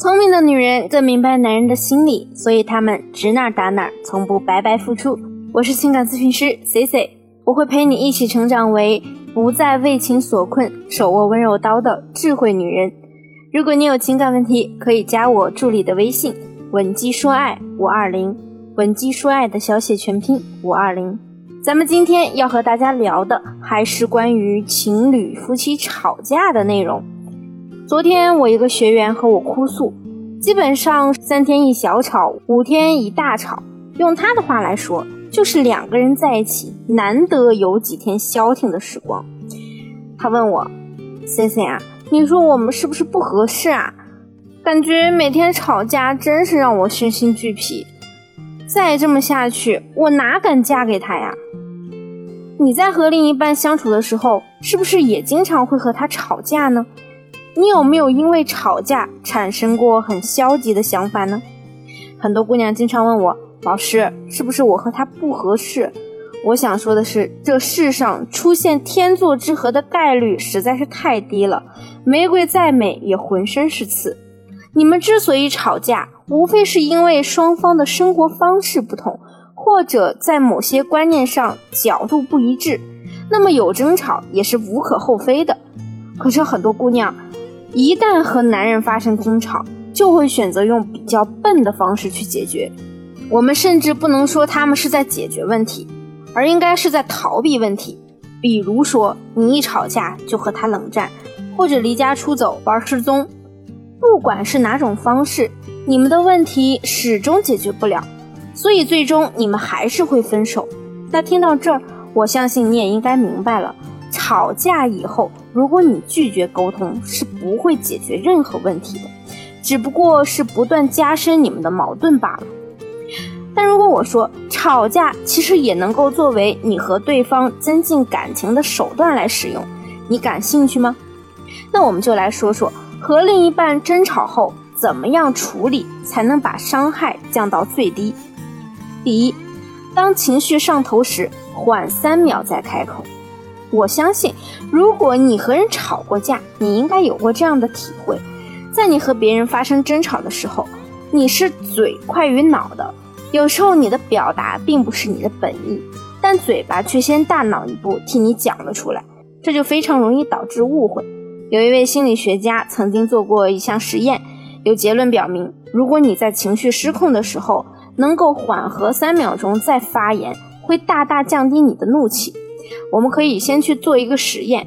聪明的女人更明白男人的心理，所以她们指哪打哪，从不白白付出。我是情感咨询师 C C，我会陪你一起成长为不再为情所困、手握温柔刀的智慧女人。如果你有情感问题，可以加我助理的微信文姬说爱五二零，文姬说爱的小写全拼五二零。咱们今天要和大家聊的还是关于情侣夫妻吵架的内容。昨天我一个学员和我哭诉，基本上三天一小吵，五天一大吵。用他的话来说，就是两个人在一起难得有几天消停的时光。他问我，C C 啊，你说我们是不是不合适啊？感觉每天吵架真是让我身心俱疲。再这么下去，我哪敢嫁给他呀？你在和另一半相处的时候，是不是也经常会和他吵架呢？你有没有因为吵架产生过很消极的想法呢？很多姑娘经常问我，老师是不是我和他不合适？我想说的是，这世上出现天作之合的概率实在是太低了。玫瑰再美也浑身是刺。你们之所以吵架，无非是因为双方的生活方式不同，或者在某些观念上角度不一致。那么有争吵也是无可厚非的。可是很多姑娘。一旦和男人发生争吵，就会选择用比较笨的方式去解决。我们甚至不能说他们是在解决问题，而应该是在逃避问题。比如说，你一吵架就和他冷战，或者离家出走玩失踪。不管是哪种方式，你们的问题始终解决不了，所以最终你们还是会分手。那听到这儿，我相信你也应该明白了。吵架以后，如果你拒绝沟通，是不会解决任何问题的，只不过是不断加深你们的矛盾罢了。但如果我说吵架其实也能够作为你和对方增进感情的手段来使用，你感兴趣吗？那我们就来说说和另一半争吵后怎么样处理才能把伤害降到最低。第一，当情绪上头时，缓三秒再开口。我相信，如果你和人吵过架，你应该有过这样的体会：在你和别人发生争吵的时候，你是嘴快于脑的。有时候你的表达并不是你的本意，但嘴巴却先大脑一步替你讲了出来，这就非常容易导致误会。有一位心理学家曾经做过一项实验，有结论表明，如果你在情绪失控的时候能够缓和三秒钟再发言，会大大降低你的怒气。我们可以先去做一个实验。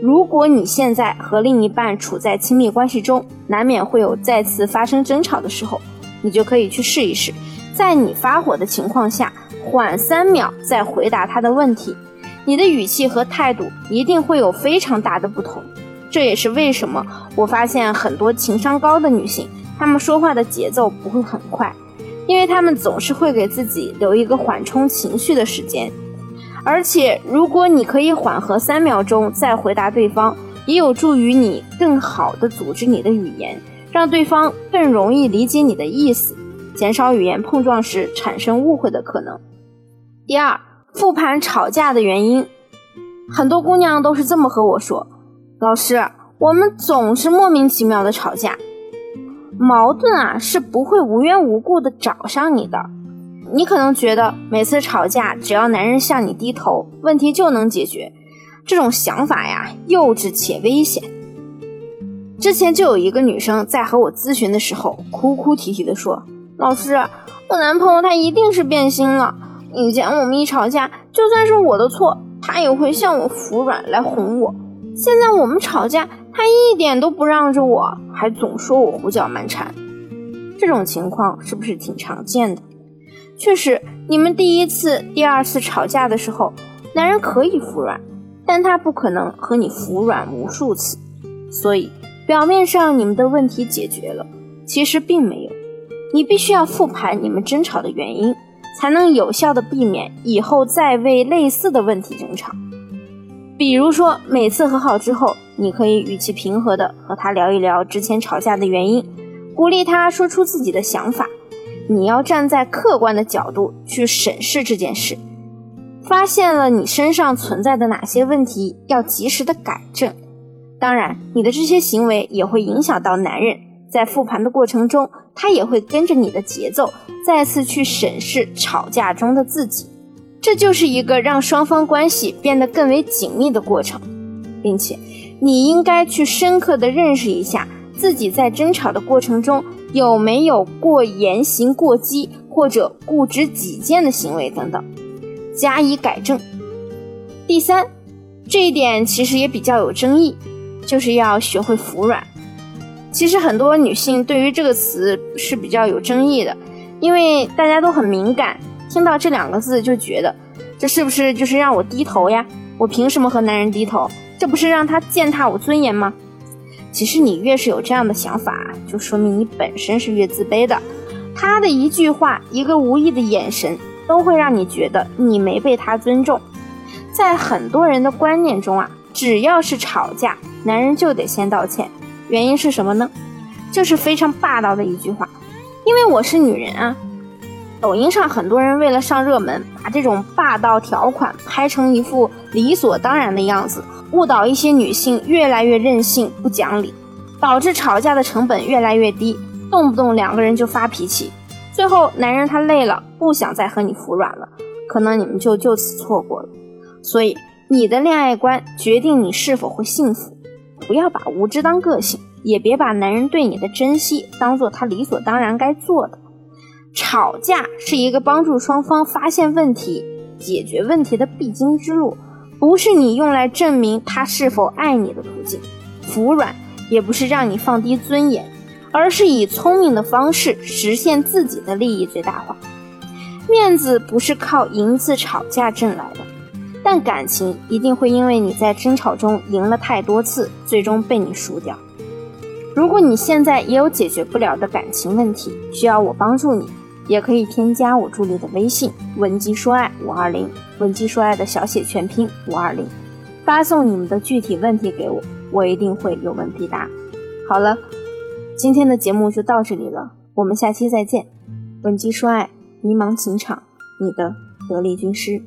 如果你现在和另一半处在亲密关系中，难免会有再次发生争吵的时候，你就可以去试一试，在你发火的情况下，缓三秒再回答他的问题，你的语气和态度一定会有非常大的不同。这也是为什么我发现很多情商高的女性，她们说话的节奏不会很快，因为她们总是会给自己留一个缓冲情绪的时间。而且，如果你可以缓和三秒钟再回答对方，也有助于你更好的组织你的语言，让对方更容易理解你的意思，减少语言碰撞时产生误会的可能。第二，复盘吵架的原因，很多姑娘都是这么和我说：“老师，我们总是莫名其妙的吵架，矛盾啊是不会无缘无故的找上你的。”你可能觉得每次吵架，只要男人向你低头，问题就能解决。这种想法呀，幼稚且危险。之前就有一个女生在和我咨询的时候，哭哭啼啼地说：“老师，我男朋友他一定是变心了。以前我们一吵架，就算是我的错，他也会向我服软来哄我。现在我们吵架，他一点都不让着我，还总说我胡搅蛮缠。这种情况是不是挺常见的？”确实，你们第一次、第二次吵架的时候，男人可以服软，但他不可能和你服软无数次。所以，表面上你们的问题解决了，其实并没有。你必须要复盘你们争吵的原因，才能有效的避免以后再为类似的问题争吵。比如说，每次和好之后，你可以语气平和的和他聊一聊之前吵架的原因，鼓励他说出自己的想法。你要站在客观的角度去审视这件事，发现了你身上存在的哪些问题，要及时的改正。当然，你的这些行为也会影响到男人，在复盘的过程中，他也会跟着你的节奏，再次去审视吵架中的自己。这就是一个让双方关系变得更为紧密的过程，并且你应该去深刻的认识一下自己在争吵的过程中有没有过言行过激或者固执己见的行为等等，加以改正。第三，这一点其实也比较有争议，就是要学会服软。其实很多女性对于这个词是比较有争议的，因为大家都很敏感，听到这两个字就觉得这是不是就是让我低头呀？我凭什么和男人低头？这不是让他践踏我尊严吗？其实你越是有这样的想法，就说明你本身是越自卑的。他的一句话，一个无意的眼神，都会让你觉得你没被他尊重。在很多人的观念中啊，只要是吵架，男人就得先道歉。原因是什么呢？就是非常霸道的一句话，因为我是女人啊。抖音上很多人为了上热门，把这种霸道条款拍成一副理所当然的样子，误导一些女性越来越任性不讲理，导致吵架的成本越来越低，动不动两个人就发脾气，最后男人他累了，不想再和你服软了，可能你们就就此错过了。所以你的恋爱观决定你是否会幸福。不要把无知当个性，也别把男人对你的珍惜当做他理所当然该做的。吵架是一个帮助双方发现问题、解决问题的必经之路，不是你用来证明他是否爱你的途径。服软也不是让你放低尊严，而是以聪明的方式实现自己的利益最大化。面子不是靠赢次吵架挣来的。但感情一定会因为你在争吵中赢了太多次，最终被你输掉。如果你现在也有解决不了的感情问题，需要我帮助你，也可以添加我助理的微信文姬说爱五二零，文姬说爱的小写全拼五二零，发送你们的具体问题给我，我一定会有问必答。好了，今天的节目就到这里了，我们下期再见。文姬说爱，迷茫情场，你的得力军师。